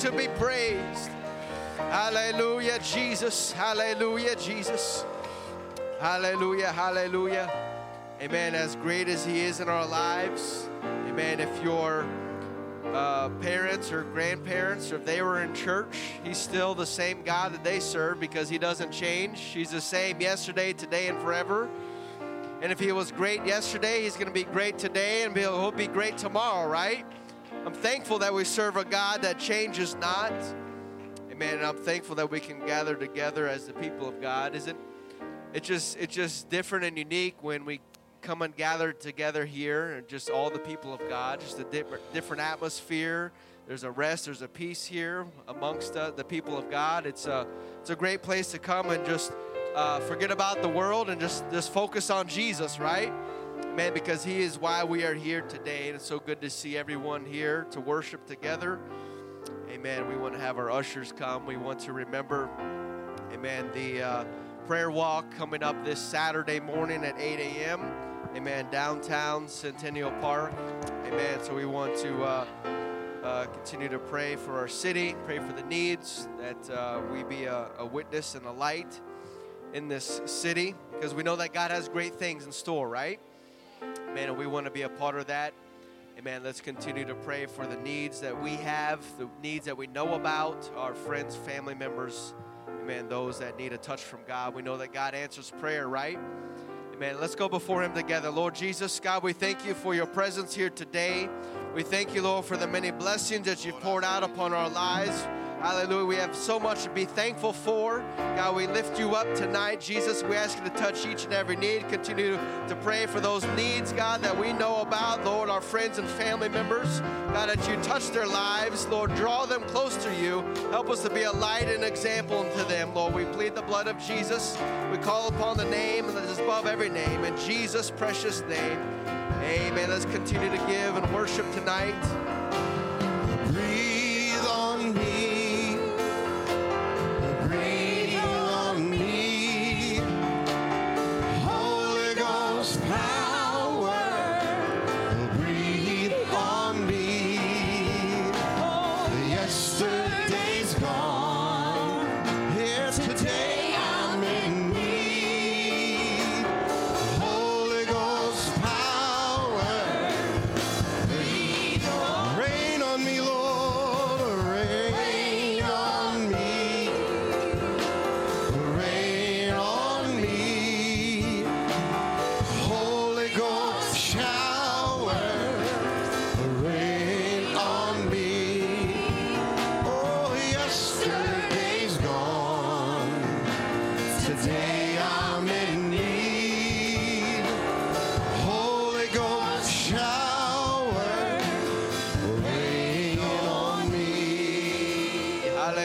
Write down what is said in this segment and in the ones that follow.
to be praised. Hallelujah, Jesus. Hallelujah, Jesus. Hallelujah, hallelujah. Amen. As great as He is in our lives, amen. If your uh, parents or grandparents, or if they were in church, He's still the same God that they serve because He doesn't change. He's the same yesterday, today, and forever. And if He was great yesterday, He's going to be great today, and He'll be great tomorrow, right? I'm thankful that we serve a God that changes not. Amen. And I'm thankful that we can gather together as the people of God. Isn't it just it's just different and unique when we come and gather together here and just all the people of God, just a different different atmosphere. There's a rest, there's a peace here amongst uh, the people of God. It's a it's a great place to come and just uh, forget about the world and just just focus on Jesus, right? Man, because He is why we are here today. And it's so good to see everyone here to worship together. Amen. We want to have our ushers come. We want to remember, amen, the uh, prayer walk coming up this Saturday morning at 8 a.m. Amen. Downtown Centennial Park. Amen. So we want to uh, uh, continue to pray for our city, pray for the needs, that uh, we be a, a witness and a light in this city, because we know that God has great things in store, right? And we want to be a part of that. Amen. Let's continue to pray for the needs that we have, the needs that we know about, our friends, family members. Amen. Those that need a touch from God. We know that God answers prayer, right? Amen. Let's go before Him together. Lord Jesus, God, we thank you for your presence here today. We thank you, Lord, for the many blessings that you've poured out upon our lives. Hallelujah. We have so much to be thankful for. God, we lift you up tonight. Jesus, we ask you to touch each and every need. Continue to pray for those needs, God, that we know about. Lord, our friends and family members. God, that you touch their lives. Lord, draw them close to you. Help us to be a light and example to them, Lord. We plead the blood of Jesus. We call upon the name that is above every name. In Jesus' precious name. Amen. Let's continue to give and worship tonight.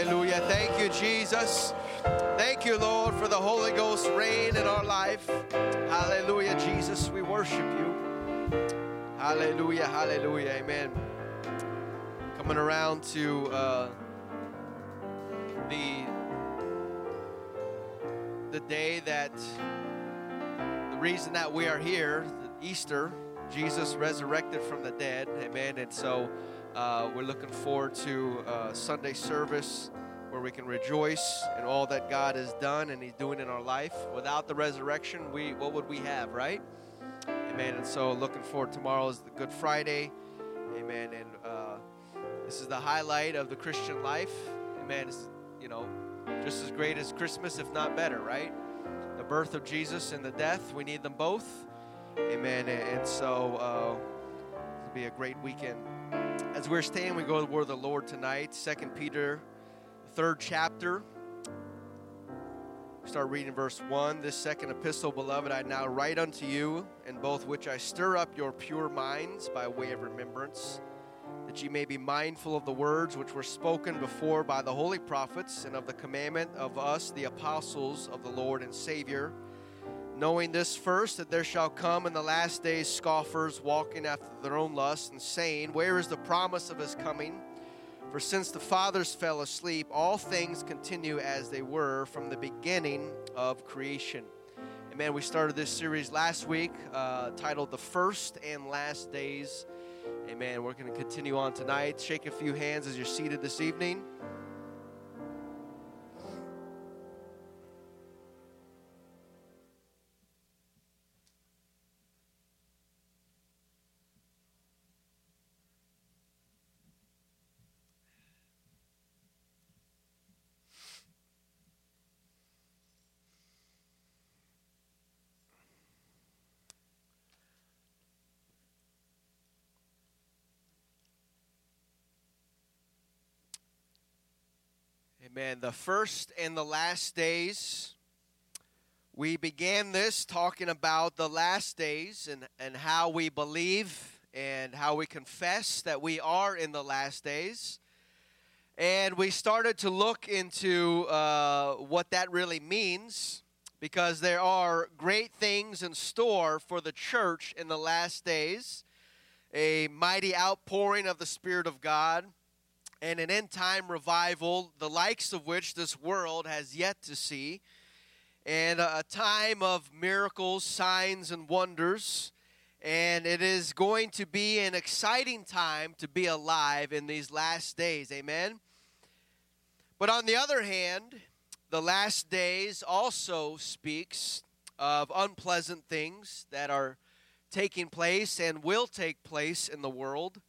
Hallelujah. Thank you, Jesus. Thank you, Lord, for the Holy Ghost reign in our life. Hallelujah, Jesus. We worship you. Hallelujah, hallelujah. Amen. Coming around to uh, the the day that the reason that we are here, Easter, Jesus resurrected from the dead. Amen. And so uh, we're looking forward to uh, Sunday service where we can rejoice in all that God has done and He's doing in our life. Without the resurrection, we what would we have, right? Amen. And so looking forward. Tomorrow is the Good Friday. Amen. And uh, this is the highlight of the Christian life. Amen. It's, you know, just as great as Christmas, if not better, right? The birth of Jesus and the death, we need them both. Amen. And, so uh, it'll be a great weekend. As we're staying, we go to the word of the Lord tonight. Second Peter, third chapter. Start reading verse 1. This second epistle, beloved, I now write unto you, in both which I stir up your pure minds by way of remembrance, that ye may be mindful of the words which were spoken before by the holy prophets, and of the commandment of us, the apostles of the Lord and Savior. Knowing this first, that there shall come in the last days scoffers walking after their own lusts, and saying, Where is the promise of his coming? For since the fathers fell asleep, all things continue as they were from the beginning of creation. Amen. We started this series last week uh, titled The First and Last Days. Amen. We're going to continue on tonight. Shake a few hands as you're seated this evening. Amen. The first and the last days. We began this talking about the last days and, and how we believe and how we confess that we are in the last days. And we started to look into uh, what that really means because there are great things in store for the church in the last days a mighty outpouring of the Spirit of God and an end time revival, the likes of which this world has yet to see, and a time of miracles, signs, and wonders. And it is going to be an exciting time to be alive in these last days. Amen. But on the other hand, the last days also speaks of unpleasant things that are taking place and will take place in the world.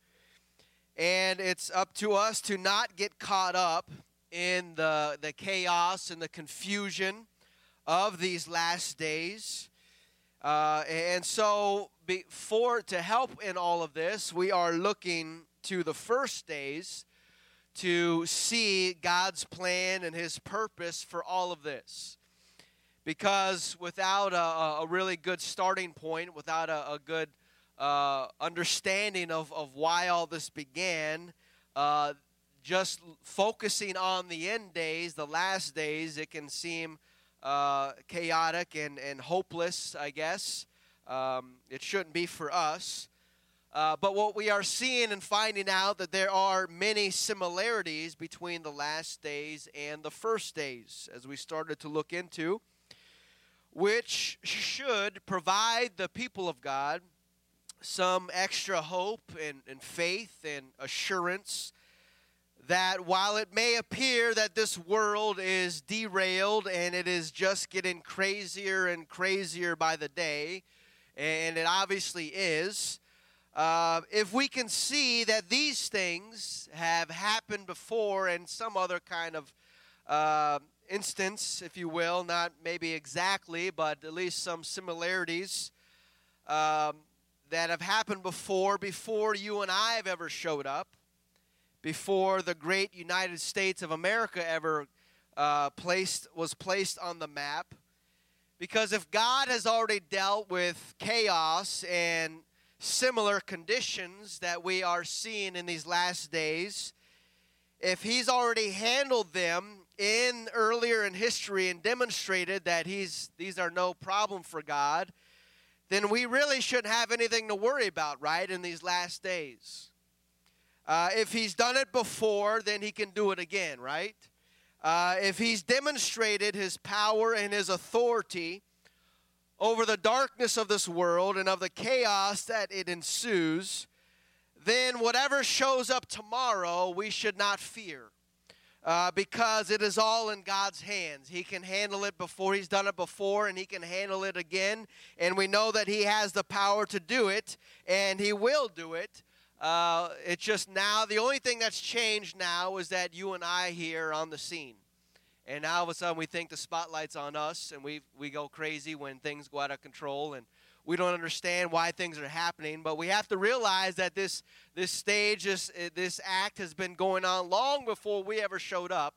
And it's up to us to not get caught up in the, the chaos and the confusion of these last days. Uh, and so, before to help in all of this, we are looking to the first days to see God's plan and His purpose for all of this. Because without a, a really good starting point, without a, a good uh, understanding of, of why all this began, uh, just focusing on the end days, the last days, it can seem uh, chaotic and, and hopeless, I guess. Um, it shouldn't be for us. Uh, but what we are seeing and finding out that there are many similarities between the last days and the first days, as we started to look into, which should provide the people of God some extra hope and, and faith and assurance that while it may appear that this world is derailed and it is just getting crazier and crazier by the day, and it obviously is, uh, if we can see that these things have happened before in some other kind of uh, instance, if you will, not maybe exactly, but at least some similarities. Um, that have happened before, before you and I have ever showed up, before the great United States of America ever uh, placed was placed on the map. Because if God has already dealt with chaos and similar conditions that we are seeing in these last days, if He's already handled them in earlier in history and demonstrated that He's these are no problem for God then we really shouldn't have anything to worry about, right, in these last days. Uh, if he's done it before, then he can do it again, right? Uh, if he's demonstrated his power and his authority over the darkness of this world and of the chaos that it ensues, then whatever shows up tomorrow, we should not fear uh, because it is all in God's hands. He can handle it before He's done it before, and He can handle it again. And we know that He has the power to do it, and He will do it. Uh, it's just now, the only thing that's changed now is that you and I here are on the scene. And now all of a sudden we think the spotlight's on us, and we, we go crazy when things go out of control. And we don't understand why things are happening, but we have to realize that this this stage, this this act has been going on long before we ever showed up,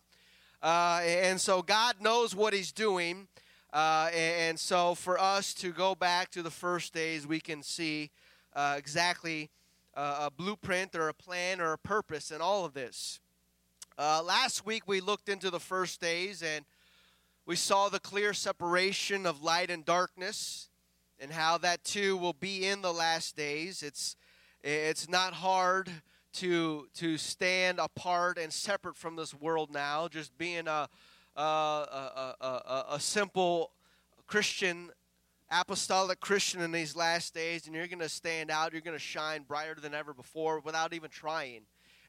uh, and so God knows what He's doing, uh, and so for us to go back to the first days, we can see uh, exactly a blueprint or a plan or a purpose in all of this. Uh, last week we looked into the first days and we saw the clear separation of light and darkness and how that too will be in the last days. It's it's not hard to to stand apart and separate from this world now. Just being a a, a, a, a simple Christian apostolic Christian in these last days, and you're going to stand out. You're going to shine brighter than ever before without even trying.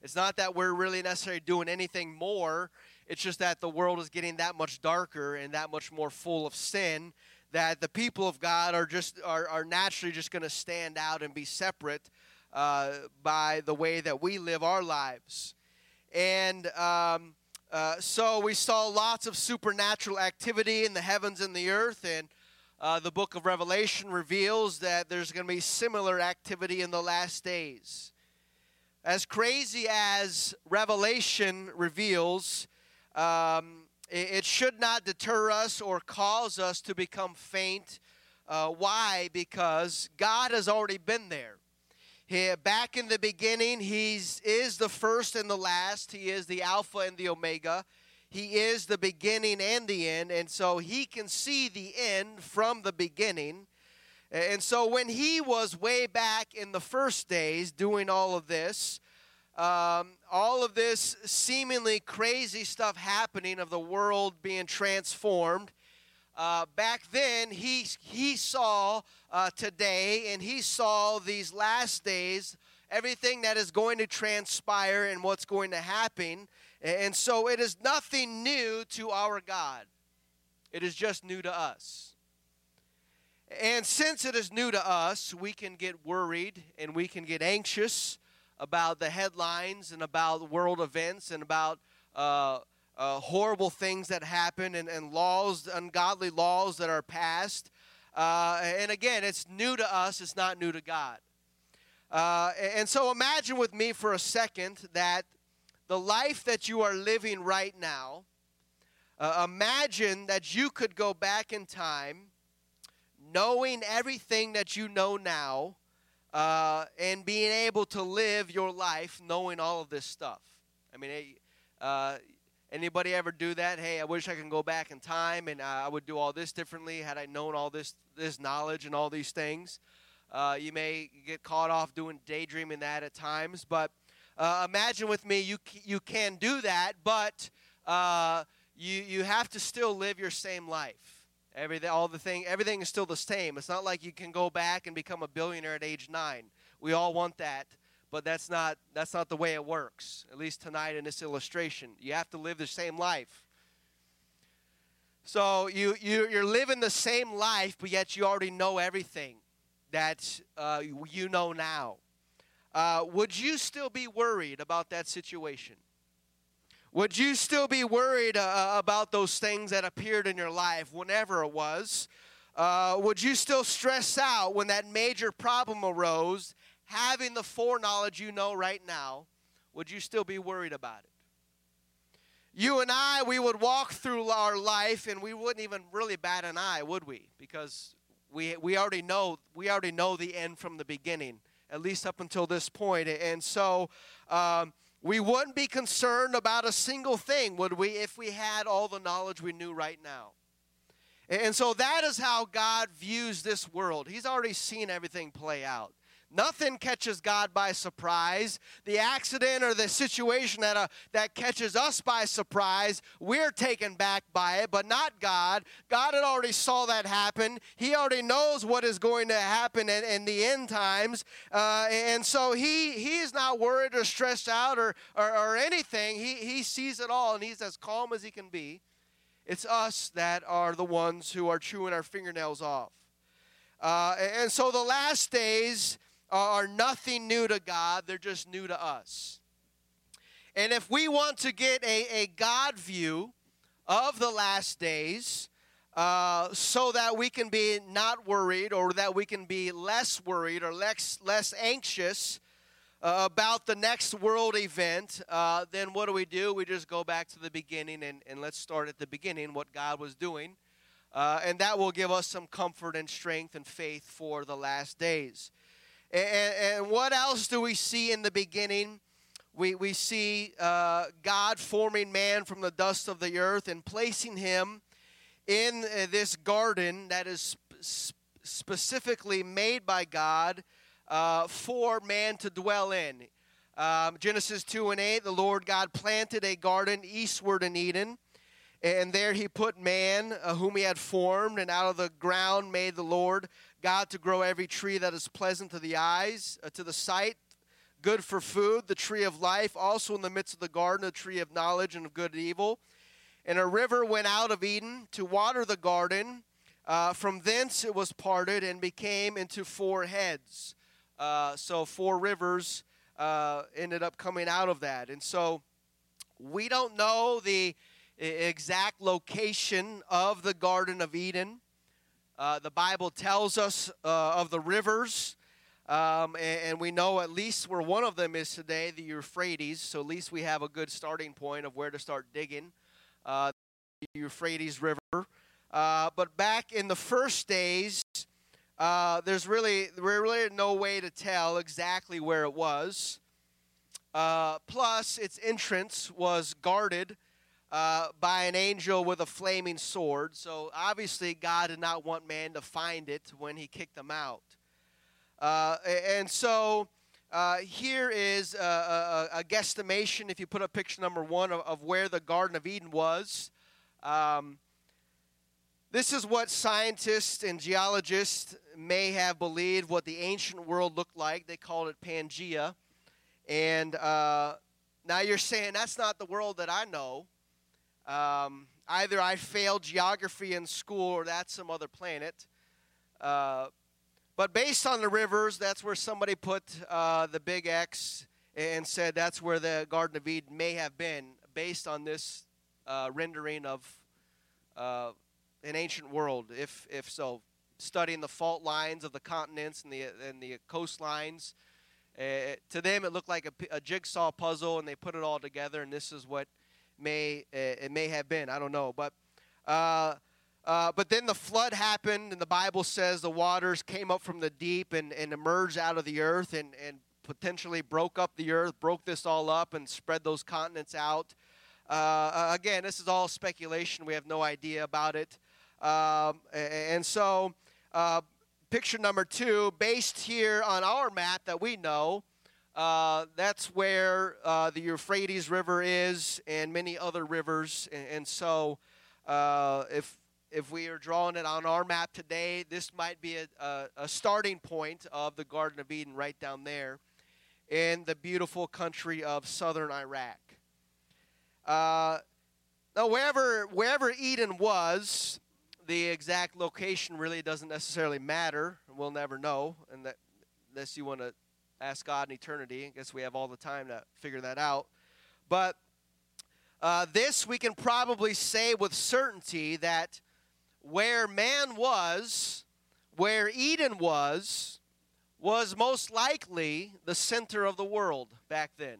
It's not that we're really necessarily doing anything more. It's just that the world is getting that much darker and that much more full of sin that the people of God are just are, are naturally just going to stand out and be separate uh, by the way that we live our lives. And um, uh, so we saw lots of supernatural activity in the heavens and the earth, and uh, the book of Revelation reveals that there's going to be similar activity in the last days. As crazy as Revelation reveals, um, it, should not deter us or cause us to become faint. Uh, why? Because God has already been there. He, back in the beginning, He is the first and the last. He is the Alpha and the Omega. He is the beginning and the end. And so He can see the end from the beginning. And so when He was way back in the first days doing all of this, um, all of this seemingly crazy stuff happening of the world being transformed, uh, back then he, he saw uh, today and he saw these last days, everything that is going to transpire and what's going to happen. And so it is nothing new to our God, it is just new to us. And since it is new to us, we can get worried and we can get anxious about the headlines and about world events and about uh, uh, horrible things that happen and, and laws, ungodly laws that are passed. Uh, and again, it's new to us, it's not new to God. Uh, and so imagine with me for a second that the life that you are living right now, uh, imagine that you could go back in time knowing everything that you know now uh, and being able to live your life knowing all of this stuff. I mean, uh, Anybody ever do that? Hey, I wish I can go back in time and uh, I would do all this differently had I known all this this knowledge and all these things. Uh, you may get caught off doing daydreaming that at times, but uh, imagine with me you you can do that, but uh, you you have to still live your same life. Everything, all the thing, everything is still the same. It's not like you can go back and become a billionaire at age nine. We all want that but that's not that's not the way it works at least tonight in this illustration you have to live the same life so you, you you're living the same life but yet you already know everything that uh, you know now uh, would you still be worried about that situation would you still be worried uh, about those things that appeared in your life whenever it was uh, would you still stress out when that major problem arose having the foreknowledge you know right now, would you still be worried about it? You and I, we would walk through our life and we wouldn't even really bat an eye, would we? Because we, we already know we already know the end from the beginning, at least up until this point. And so um, we wouldn't be concerned about a single thing, would we, if we had all the knowledge we knew right now? And so that is how God views this world. He's already seen everything play out. Nothing catches God by surprise. The accident or the situation that, uh, that catches us by surprise, we're taken back by it, but not God. God had already saw that happen. He already knows what is going to happen in, in the end times. Uh, and so he, he is not worried or stressed out or, or, or anything. He, he sees it all and he's as calm as he can be. It's us that are the ones who are chewing our fingernails off. Uh, and so the last days are nothing new to God, they're just new to us. And if we want to get a, a God view of the last days, uh, so that we can be not worried or that we can be less worried or less, less anxious uh, about the next world event, uh, then what do we do? We just go back to the beginning and, and let's start at the beginning, what God was doing. Uh, and that will give us some comfort and strength and faith for the last days. And, and what else do we see in the beginning? We, we see uh, God forming man from the dust of the earth and placing him in uh, this garden that is sp- specifically made by God uh, for man to dwell in. Um, Genesis 2 and 8, the Lord God planted a garden eastward in Eden. And there he put man, uh, whom he had formed, and out of the ground made the Lord God to grow every tree that is pleasant to the eyes, uh, to the sight, good for food, the tree of life, also in the midst of the garden, the tree of knowledge and of good and evil. And a river went out of Eden to water the garden. Uh, from thence it was parted and became into four heads. Uh, so four rivers uh, ended up coming out of that. And so we don't know the exact location of the Garden of Eden. Uh, the Bible tells us uh, of the rivers, um, and, and, we know at least where one of them is today, the Euphrates. So at least we have a good starting point of where to start digging uh, the Euphrates River. Uh, but back in the first days, uh, there's really really no way to tell exactly where it was. Plus, its entrance was guarded uh, by an angel with a flaming sword. So obviously, God did not want man to find it when he kicked them out. Uh, and so uh, here is a, a, a, guesstimation, if you put up picture number one, of, of where the Garden of Eden was. Um, this is what scientists and geologists may have believed what the ancient world looked like. They called it Pangea. And uh, now you're saying that's not the world that I know. Um, either I failed geography in school or that's some other planet. Uh, but based on the rivers, that's where somebody put uh, the big X and said that's where the Garden of Eden may have been, based on this uh, rendering of uh, an ancient world. If if so, studying the fault lines of the continents and the and the coastlines. Uh, to them, it looked like a, a, jigsaw puzzle, and they put it all together, and this is what may uh, it may have been. I don't know, but uh, uh, but then the flood happened, and the Bible says the waters came up from the deep and, and emerged out of the earth, and and potentially broke up the earth, broke this all up, and spread those continents out. Uh, again, this is all speculation. We have no idea about it, um, and so. Uh, picture number two, based here on our map that we know, uh, that's where uh, the Euphrates River is, and many other rivers. And, and so, uh, if if we are drawing it on our map today, this might be a, a, a, starting point of the Garden of Eden right down there in the beautiful country of southern Iraq. Uh, now, wherever wherever Eden was, the exact location really doesn't necessarily matter. We'll never know, and that unless you want to ask God in eternity. I guess we have all the time to figure that out. But uh, this we can probably say with certainty that where man was, where Eden was, was most likely the center of the world back then.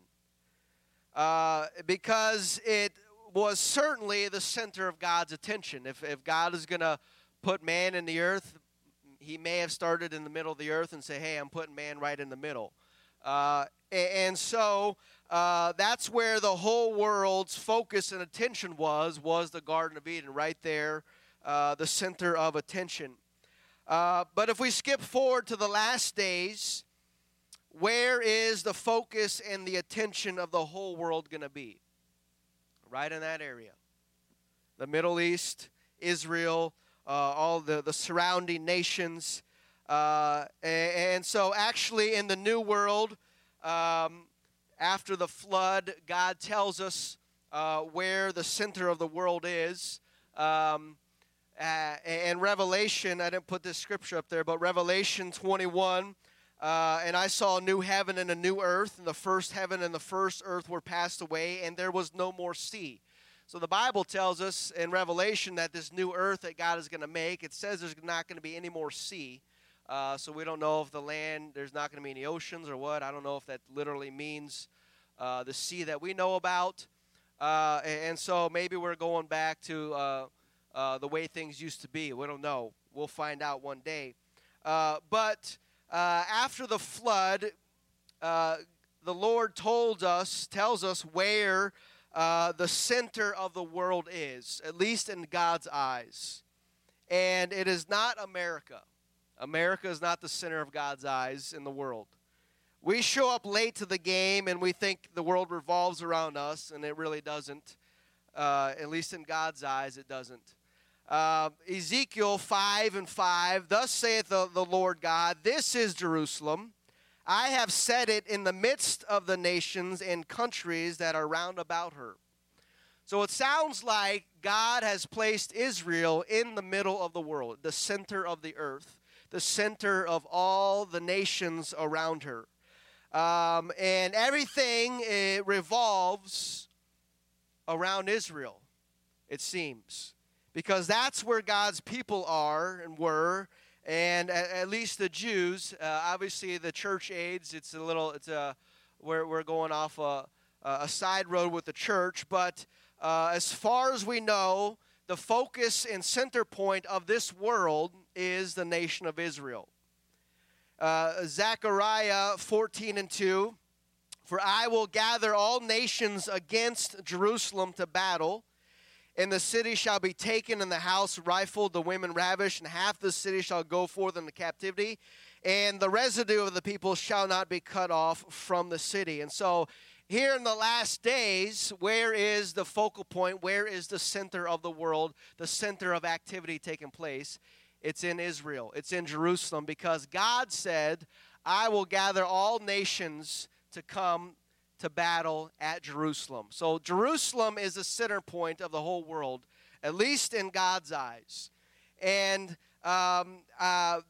Uh, because it was certainly the center of God's attention. If, if God is going to put man in the earth, he may have started in the middle of the earth and say, hey, I'm putting man right in the middle. Uh, and so uh, that's where the whole world's focus and attention was, was the Garden of Eden, right there, uh, the center of attention. Uh, but if we skip forward to the last days, where is the focus and the attention of the whole world going to be? Right in that area. The Middle East, Israel, uh, all the, the surrounding nations. Uh, and, and, so, actually, in the New World, um, after the flood, God tells us uh, where the center of the world is. Um, and Revelation, I didn't put this scripture up there, but Revelation 21. Uh, and I saw a new heaven and a new earth, and the first heaven and the first earth were passed away, and there was no more sea. So the Bible tells us in Revelation that this new earth that God is going to make, it says there's not going to be any more sea. Uh, so we don't know if the land, there's not going to be any oceans or what. I don't know if that literally means uh, the sea that we know about. Uh, and, and, so maybe we're going back to uh, uh, the way things used to be. We don't know. We'll find out one day. Uh, but after the flood, the Lord told us, tells us where uh, the center of the world is, at least in God's eyes. And it is not America. America is not the center of God's eyes in the world. We show up late to the game and we think the world revolves around us, and it really doesn't. Uh, at least in God's eyes, it doesn't. Uh, Ezekiel 5 and 5 Thus saith the, the Lord God, This is Jerusalem. I have set it in the midst of the nations and countries that are round about her. So it sounds like God has placed Israel in the middle of the world, the center of the earth, the center of all the nations around her. Um, and everything revolves around Israel, it seems, because that's where God's people are and were. And at, at least the Jews, uh, obviously the church aids, it's a little, it's a, we're, we're going off a, a side road with the church, but uh, as far as we know, the focus and center point of this world is the nation of Israel. Uh, Zechariah 14 and 2 For I will gather all nations against Jerusalem to battle, and the city shall be taken, and the house rifled, the women ravished, and half the city shall go forth into captivity, and the residue of the people shall not be cut off from the city. And so, here in the last days, where is the focal point? Where is the center of the world, the center of activity taking place? It's in Israel, it's in Jerusalem, because God said, I will gather all nations to come to battle at Jerusalem. So Jerusalem is the center point of the whole world, at least in God's eyes. And um, uh,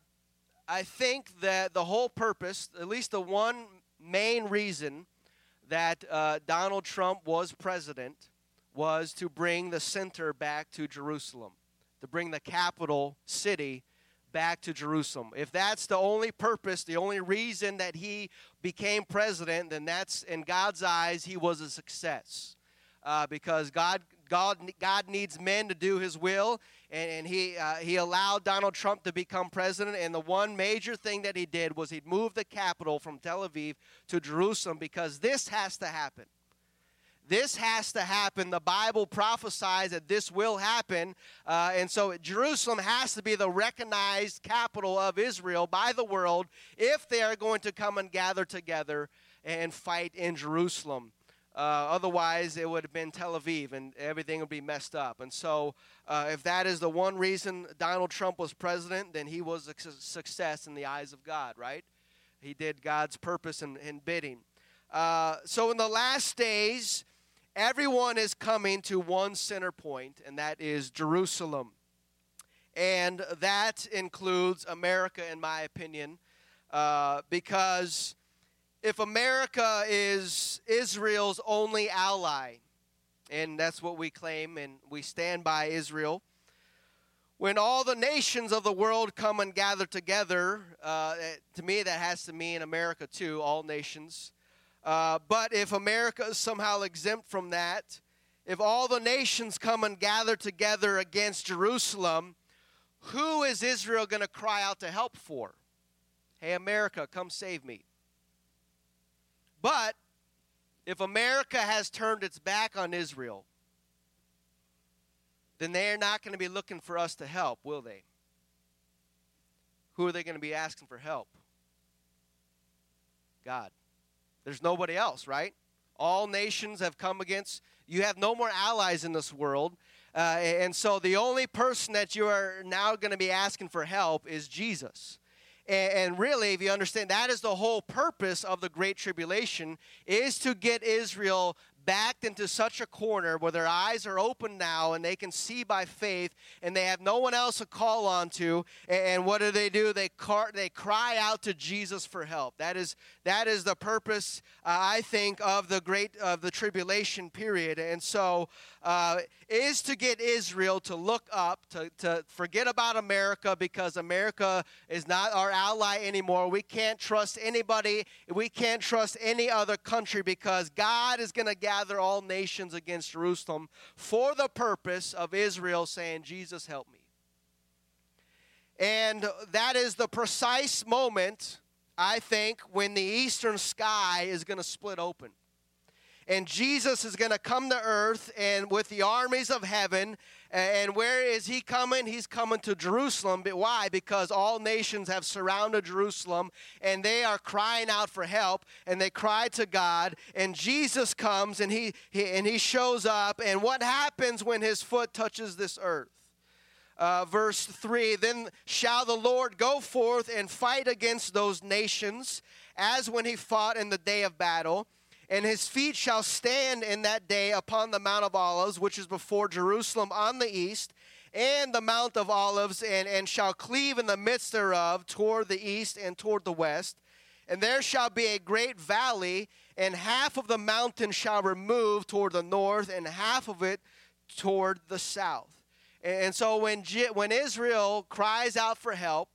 I think that the whole purpose, at least the one main reason that uh, Donald Trump was president, was to bring the center back to Jerusalem to bring the capital city back to Jerusalem. If that's the only purpose, the only reason that he became president, then that's in God's eyes, he was a success. Uh, because God, God, God needs men to do His will, and, and He uh, He allowed Donald Trump to become president. And the one major thing that He did was He moved the capital from Tel Aviv to Jerusalem because this has to happen. This has to happen. The Bible prophesies that this will happen. Uh, and so Jerusalem has to be the recognized capital of Israel by the world if they are going to come and gather together and fight in Jerusalem. Uh, otherwise, it would have been Tel Aviv and everything would be messed up. And so, uh, if that is the one reason Donald Trump was president, then he was a success in the eyes of God, right? He did God's purpose and, and bidding. Uh, so, in the last days, everyone is coming to one center point, and that is Jerusalem. And that includes America, in my opinion, uh, because if America is Israel's only ally, and that's what we claim, and we stand by Israel, when all the nations of the world come and gather together, uh, to me that has to mean America too, all nations. Uh, but if America is somehow exempt from that, if all the nations come and gather together against Jerusalem, who is Israel going to cry out to help for? Hey, America, come save me. But if America has turned its back on Israel, then they're not going to be looking for us to help, will they? Who are they going to be asking for help? God. There's nobody else, right? All nations have come against. You have no more allies in this world. Uh, and so the only person that you are now going to be asking for help is Jesus. And, and really, if you understand, that is the whole purpose of the Great Tribulation, is to get Israel backed into such a corner where their eyes are open now and they can see by faith and they have no one else to call on to and what do they do? They car- they cry out to Jesus for help. That is that is the purpose uh, I think of the great of the tribulation period. And so uh, is to get Israel to look up, to, to forget about America because America is not our ally anymore. We can't trust anybody, we can't trust any other country because God is going to gather all nations against Jerusalem for the purpose of Israel saying, Jesus, help me. And that is the precise moment, I think, when the eastern sky is going to split open. And Jesus is going to come to earth and with the armies of heaven. And where is he coming? He's coming to Jerusalem. Why? Because all nations have surrounded Jerusalem and they are crying out for help and they cry to God. And Jesus comes and he, he and he shows up. And what happens when his foot touches this earth? Uh, verse 3 Then shall the Lord go forth and fight against those nations as when he fought in the day of battle and his feet shall stand in that day upon the Mount of Olives, which is before Jerusalem on the east, and the Mount of Olives, and, and shall cleave in the midst thereof toward the east and toward the west. And there shall be a great valley, and half of the mountain shall remove toward the north, and half of it toward the south. And so when, when Israel cries out for help,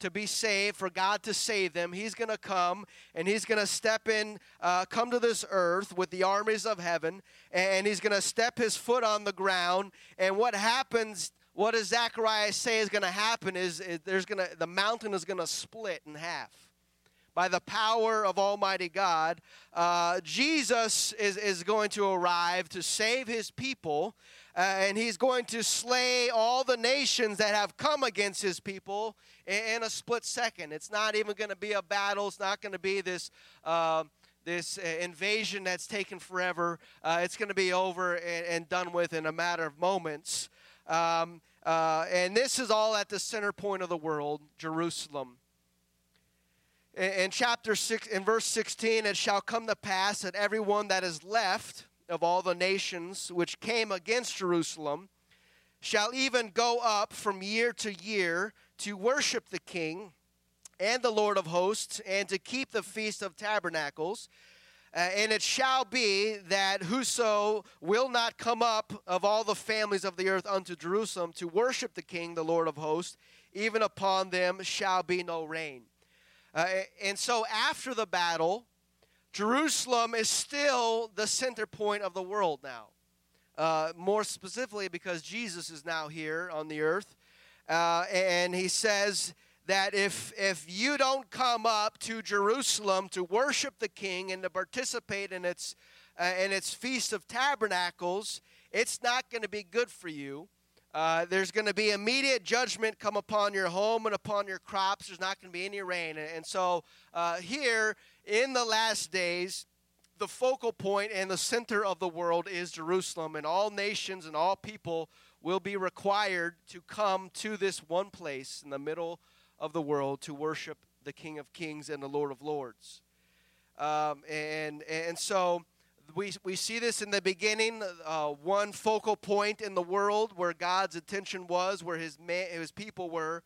to be saved, for God to save them. He's going to come and he's going to step in, uh, come to this earth with the armies of heaven, and he's going to step his foot on the ground. And what happens? What does Zechariah say is going to happen? Is, is there's going to the mountain is going to split in half by the power of Almighty God. Uh, Jesus is, is going to arrive to save his people. Uh, and he's going to slay all the nations that have come against his people in, in a split second. It's not even going to be a battle. It's not going to be this. Uh, this invasion that's taken forever, uh, it's going to be over and, and, done with in a matter of moments. Um, uh, and this is all at the center point of the world, Jerusalem. In chapter 6, in verse 16, it shall come to pass that everyone that is left of all the nations which came against Jerusalem shall even go up from year to year to worship the King and the Lord of hosts, and to keep the Feast of Tabernacles. Uh, and it shall be that whoso will not come up of all the families of the earth unto Jerusalem to worship the King, the Lord of hosts, even upon them shall be no rain. Uh, and so after the battle, Jerusalem is still the center point of the world now. Uh, more specifically, because Jesus is now here on the earth. Uh, and he says that if, if you don't come up to Jerusalem to worship the king and to participate in its, uh, in its Feast of Tabernacles, it's not going to be good for you. Uh, there's going to be immediate judgment come upon your home and upon your crops. There's not going to be any rain. And, so uh, here in the last days, the focal point and the center of the world is Jerusalem, and all nations and all people will be required to come to this one place in the middle of the world to worship the King of Kings and the Lord of Lords. Um, and, and so we, we see this in the beginning, uh, one focal point in the world where God's attention was, where his, man, his people were.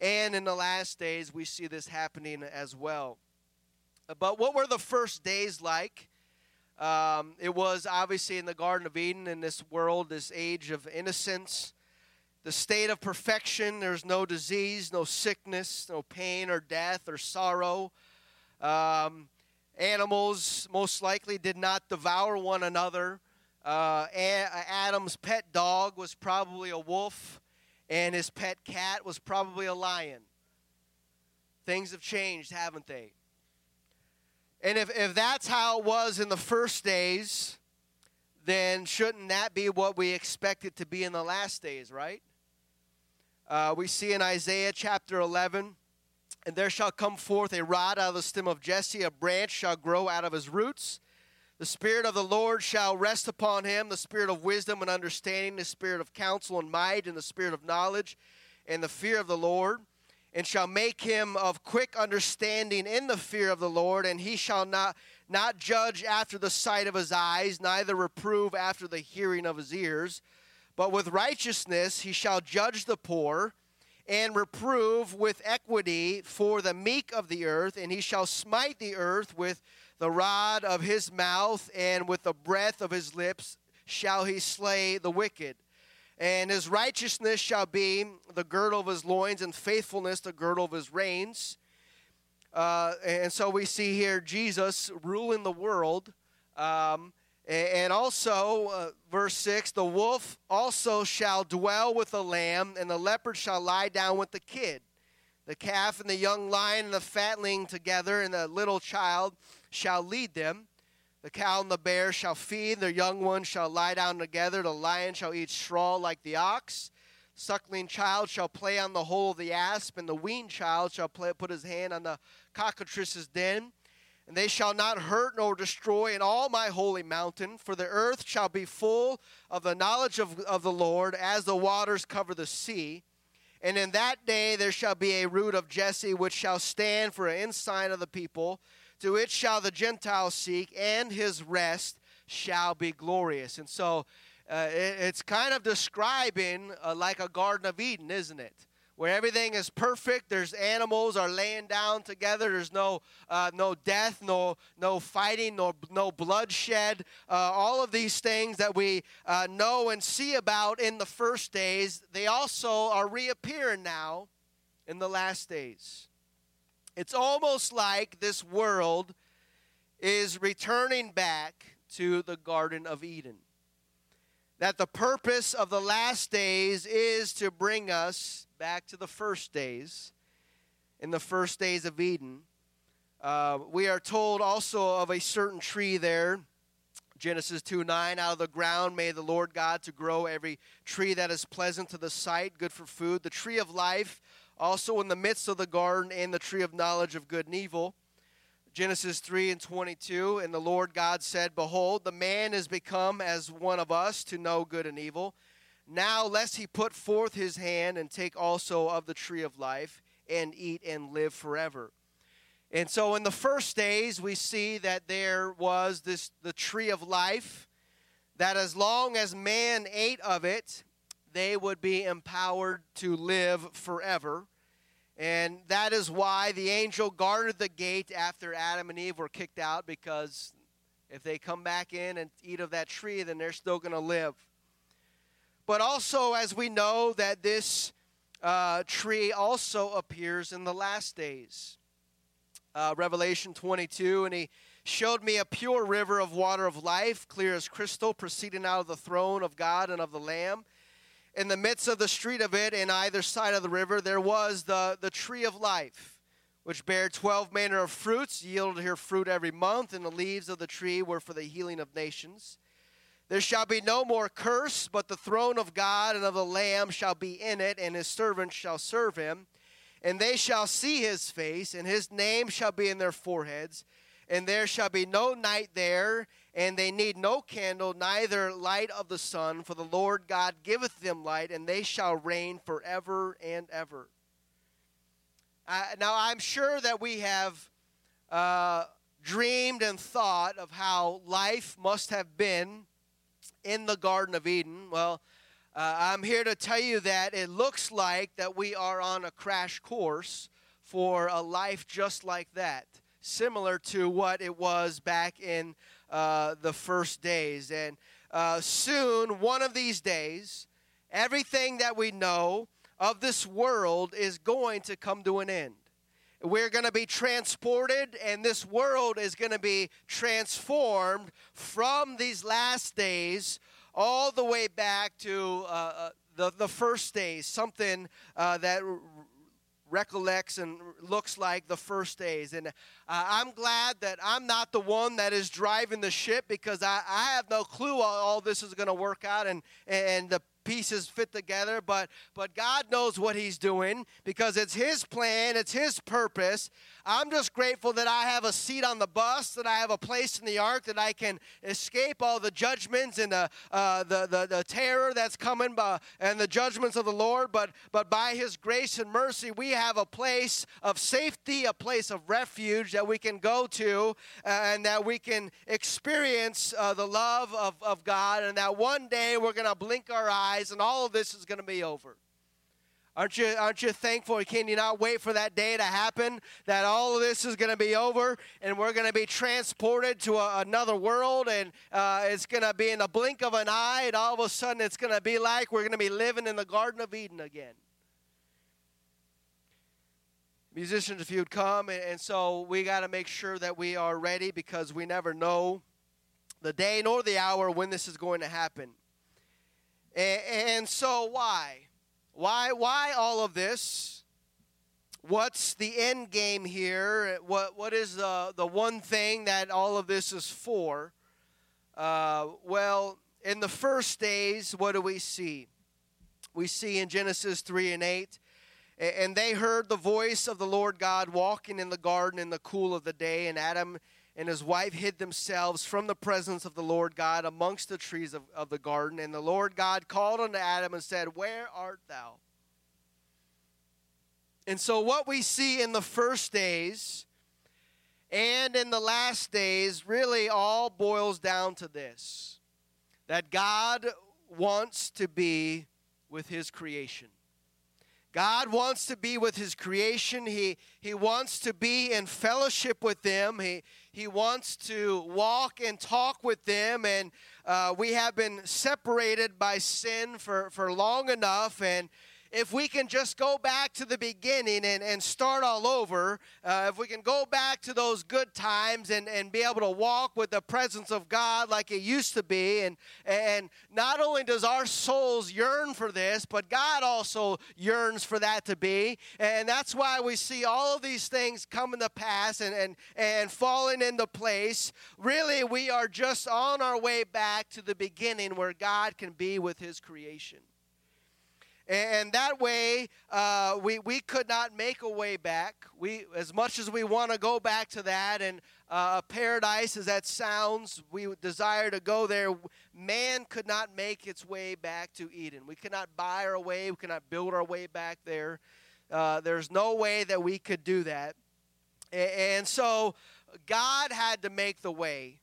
And in the last days, we see this happening as well. But what were the first days like? Um, it was obviously in the Garden of Eden, in this world, this age of innocence, the state of perfection. There's no disease, no sickness, no pain or death or sorrow. Um, animals most likely did not devour one another. Uh, Adam's pet dog was probably a wolf, and his pet cat was probably a lion. Things have changed, haven't they? And if, if that's how it was in the first days, then shouldn't that be what we expect it to be in the last days, right? Uh, we see in Isaiah chapter 11, and there shall come forth a rod out of the stem of Jesse, a branch shall grow out of his roots. The Spirit of the Lord shall rest upon him the Spirit of wisdom and understanding, the Spirit of counsel and might, and the Spirit of knowledge and the fear of the Lord and shall make him of quick understanding in the fear of the Lord, and he shall not not judge after the sight of his eyes, neither reprove after the hearing of his ears, but with righteousness he shall judge the poor, and reprove with equity for the meek of the earth, and he shall smite the earth with the rod of his mouth, and with the breath of his lips shall he slay the wicked and his righteousness shall be the girdle of his loins, and faithfulness the girdle of his reins. Uh, and so we see here Jesus ruling the world. Um, and also, uh, verse 6 the wolf also shall dwell with the lamb, and the leopard shall lie down with the kid. The calf and the young lion and the fatling together, and the little child shall lead them. The cow and the bear shall feed, their young ones shall lie down together. The lion shall eat straw like the ox. Suckling child shall play on the hole of the asp, and the weaned child shall play, put his hand on the cockatrice's den. And they shall not hurt nor destroy in all my holy mountain, for the earth shall be full of the knowledge of, of the Lord as the waters cover the sea. And in that day there shall be a root of Jesse, which shall stand for an ensign of the people. To it shall the Gentiles seek, and his rest shall be glorious. And so uh, it, it's kind of describing uh, like a Garden of Eden, isn't it? Where everything is perfect. There's animals are laying down together. There's no uh, no death, no no fighting, no no bloodshed. Uh, all of these things that we uh, know and see about in the first days, they also are reappearing now in the last days. It's almost like this world is returning back to the Garden of Eden. That the purpose of the last days is to bring us back to the first days, in the first days of Eden. Uh, we are told also of a certain tree there. Genesis 2 9, out of the ground made the Lord God to grow every tree that is pleasant to the sight, good for food. The tree of life, also in the midst of the garden, and the tree of knowledge of good and evil. Genesis 3 and 22, and the Lord God said, Behold, the man is become as one of us to know good and evil. Now, lest he put forth his hand and take also of the tree of life and eat and live forever. And so, in the first days, we see that there was this the tree of life, that as long as man ate of it, they would be empowered to live forever. And that is why the angel guarded the gate after Adam and Eve were kicked out, because if they come back in and eat of that tree, then they're still going to live. But also, as we know, that this uh, tree also appears in the last days. Uh, Revelation 22, and he showed me a pure river of water of life, clear as crystal, proceeding out of the throne of God and of the Lamb. In the midst of the street of it, in either side of the river, there was the, the tree of life, which bare twelve manner of fruits, yielded her fruit every month, and the leaves of the tree were for the healing of nations. There shall be no more curse, but the throne of God and of the Lamb shall be in it, and his servants shall serve him. And they shall see his face, and his name shall be in their foreheads. And there shall be no night there, and they need no candle, neither light of the sun, for the Lord God giveth them light, and they shall reign forever and ever. Uh, now, I'm sure that we have uh, dreamed and thought of how life must have been in the Garden of Eden? Well, uh, I'm here to tell you that it looks like that we are on a crash course for a life just like that, similar to what it was back in uh, the first days. And uh, soon, one of these days, everything that we know of this world is going to come to an end. We're going to be transported, and this world is going to be transformed from these last days all the way back to uh, uh the, the first days, something uh, that recollects and looks like the first days. And uh, I'm glad that I'm not the one that is driving the ship because I, I have no clue how all this is going to work out and, and the pieces fit together, but but God knows what he's doing because it's his plan, it's his purpose. I'm just grateful that I have a seat on the bus, that I have a place in the ark, that I can escape all the judgments and the uh, the, the, the terror that's coming by, and the judgments of the Lord. But but by His grace and mercy, we have a place of safety, a place of refuge that we can go to, uh, and that we can experience uh, the love of, of God, and that one day we're going to blink our eyes, and all of this is going to be over. Aren't you, aren't you thankful? Can you not wait for that day to happen? That all of this is going to be over and we're going to be transported to a, another world and uh, it's going to be in the blink of an eye and all of a sudden it's going to be like we're going to be living in the Garden of Eden again. Musicians, if you'd come, and, and so we got to make sure that we are ready because we never know the day nor the hour when this is going to happen. And, so, why? Why, why all of this? What's the end game here? What, what is the, the one thing that all of this is for? Uh, well, in the first days, what do we see? We see in Genesis 3 and 8, and they heard the voice of the Lord God walking in the garden in the cool of the day, and Adam and his wife hid themselves from the presence of the Lord God amongst the trees of, of the garden. And the Lord God called unto Adam and said, Where art thou? And so, what we see in the first days and in the last days really all boils down to this that God wants to be with his creation. God wants to be with his creation. He, he wants to be in fellowship with them. He, he wants to walk and talk with them. And uh, we have been separated by sin for, for long enough. And if we can just go back to the beginning and, and start all over, uh, if we can go back to those good times and, and be able to walk with the presence of God like it used to be, and, and not only does our souls yearn for this, but God also yearns for that to be. And that's why we see all of these things coming to pass and, and, and falling into place. Really, we are just on our way back to the beginning where God can be with his creation. And that way, uh, we, we could not make a way back. We, as much as we want to go back to that, and uh, paradise as that sounds, we desire to go there. Man could not make its way back to Eden. We cannot buy our way. We cannot build our way back there. Uh, there's no way that we could do that. And so, God had to make the way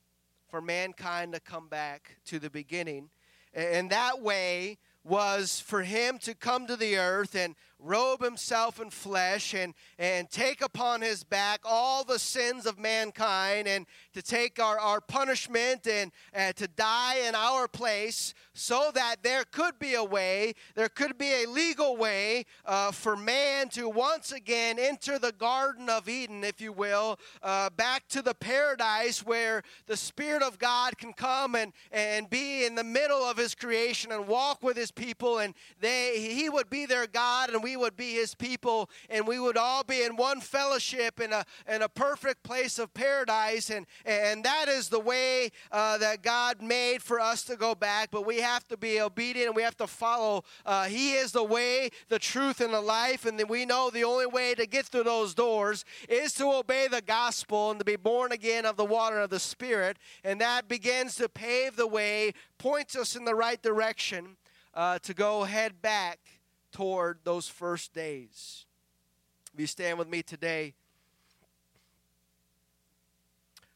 for mankind to come back to the beginning. And that way was for him to come to the earth and robe himself in flesh and, and take upon his back all the sins of mankind and to take our, our punishment and uh, to die in our place so that there could be a way, there could be a legal way uh, for man to once again enter the Garden of Eden, if you will, uh, back to the paradise where the Spirit of God can come and, and be in the middle of his creation and walk with his people and they he would be their God and we would be his people and we would all be in one fellowship in a in a perfect place of paradise. And and that is the way uh, that God made for us to go back. But we have to be obedient and we have to follow uh, he is the way the truth and the life. And we know the only way to get through those doors is to obey the gospel and to be born again of the water of the spirit. And that begins to pave the way points us in the right direction uh, to go head back toward those first days. If you stand with me today,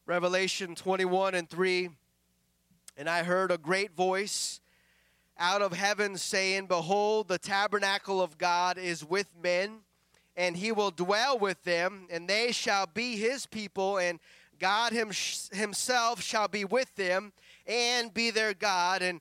Revelation 21 and 3. And I heard a great voice out of heaven saying, Behold, the tabernacle of God is with men, and he will dwell with them, and they shall be his people, and God him, himself shall be with them and be their God. And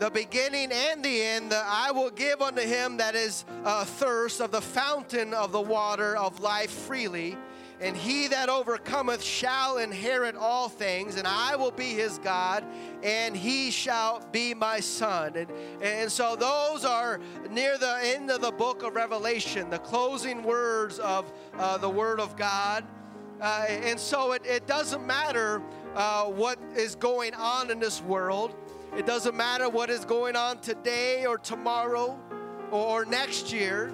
the beginning and the end. I will give unto him that is uh, thirst of the fountain of the water of life freely. And he that overcometh shall inherit all things, and I will be his God, and he shall be my son. And, and so those are near the end of the book of Revelation, the closing words of uh, the Word of God. Uh, and so it, it doesn't matter uh, what is going on in this world. It doesn't matter what is going on today or tomorrow or next year.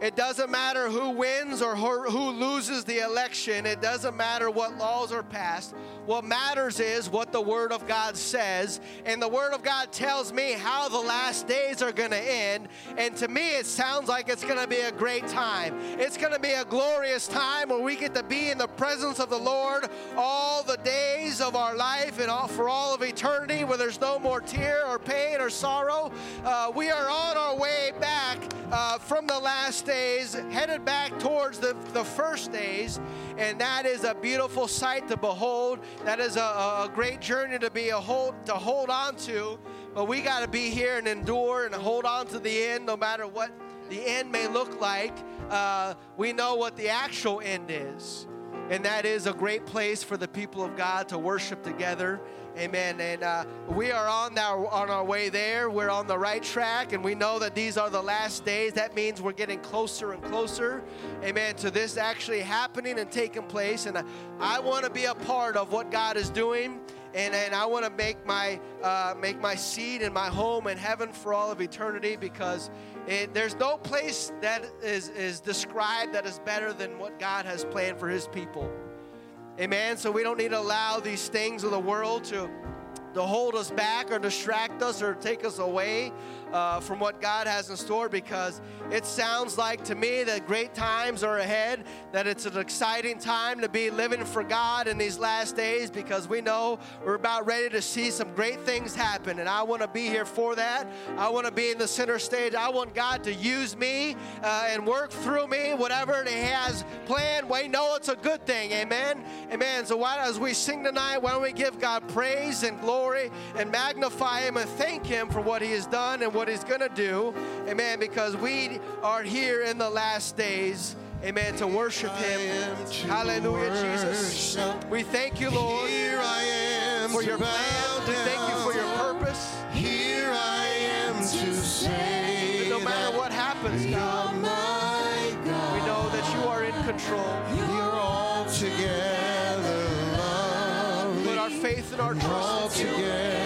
It doesn't matter who wins or who loses the election. It doesn't matter what laws are passed. What matters is what the Word of God says. And the Word of God tells me how the last days are going to end. And to me, it sounds like it's going to be a great time. It's going to be a glorious time where we get to be in the presence of the Lord all the days of our life and all, for all of eternity where there's no more tear or pain or sorrow. Uh, we are on our way back uh, from the last days, headed back towards the, the first days, and that is a beautiful sight to behold. That is a, a great journey to be a hold to hold on to. But we got to be here and endure and hold on to the end, no matter what the end may look like. Uh, we know what the actual end is, and that is a great place for the people of God to worship together Amen. And uh, we are on our on our way there. We're on the right track, and we know that these are the last days. That means we're getting closer and closer, Amen, to this actually happening and taking place. And I, I want to be a part of what God is doing. And, and I want to make my uh, make my seed and my home in heaven for all of eternity because it, there's no place that is, is described that is better than what God has planned for His people. Amen. So we don't need to allow these things of the world to, to hold us back or distract us or take us away uh, from what God has in store because it sounds like to me that great times are ahead, that it's an exciting time to be living for God in these last days because we know we're about ready to see some great things happen. And I want to be here for that. I want to be in the center stage. I want God to use me uh, and work through me, whatever He has planned. We know it's a good thing. Amen. Amen. So why, as we sing tonight, why don't we give God praise and glory and magnify Him and thank Him for what He has done and what He's going to do. Amen. Because we are here in the last days. Amen. To worship Him. Hallelujah, Jesus. We thank you, Lord, Here I am for your plan. We thank you for your purpose. Here I am to say No matter what happens, God, my God. we know that you are in control. You're all together lovely. Put our faith our all trust in you. together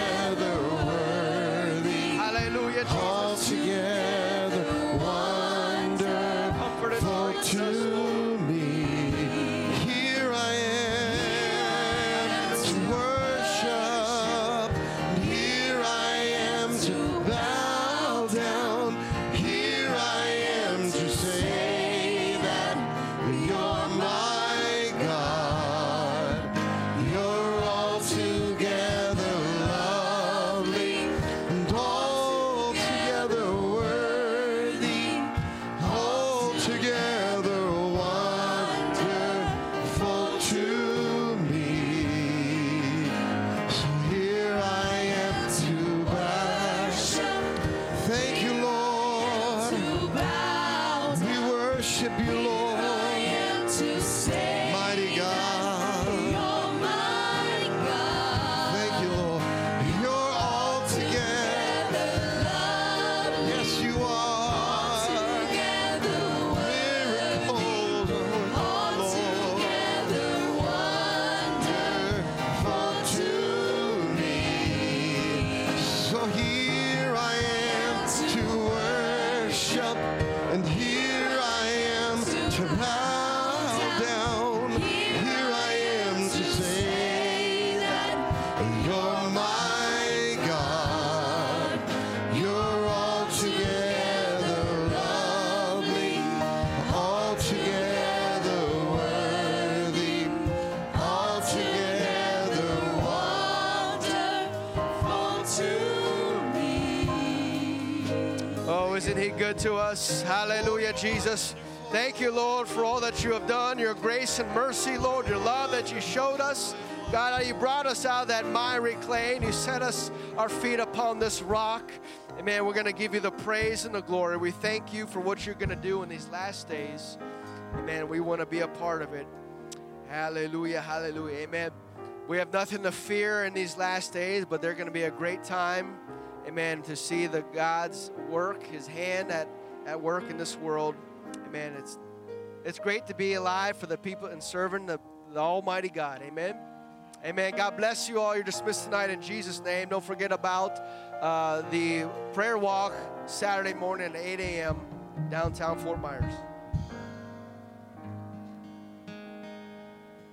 Good to us? Hallelujah, Jesus. Thank you, Lord, for all that you have done, your grace and mercy, Lord, your love that you showed us. God, how you brought us out of that miry clay and you set us our feet upon this rock. Amen. We're going to give you the praise and the glory. We thank you for what you're going to do in these last days. Amen. We want to be a part of it. Hallelujah. Hallelujah. Amen. We have nothing to fear in these last days, but they're going to be a great time. Amen. To see the God's work, His hand at, at work in this world. Amen. It's it's great to be alive for the people and serving the, the Almighty God. Amen. Amen. God bless you all. You're dismissed tonight in Jesus' name. Don't forget about uh, the prayer walk Saturday morning at 8 a.m. downtown Fort Myers.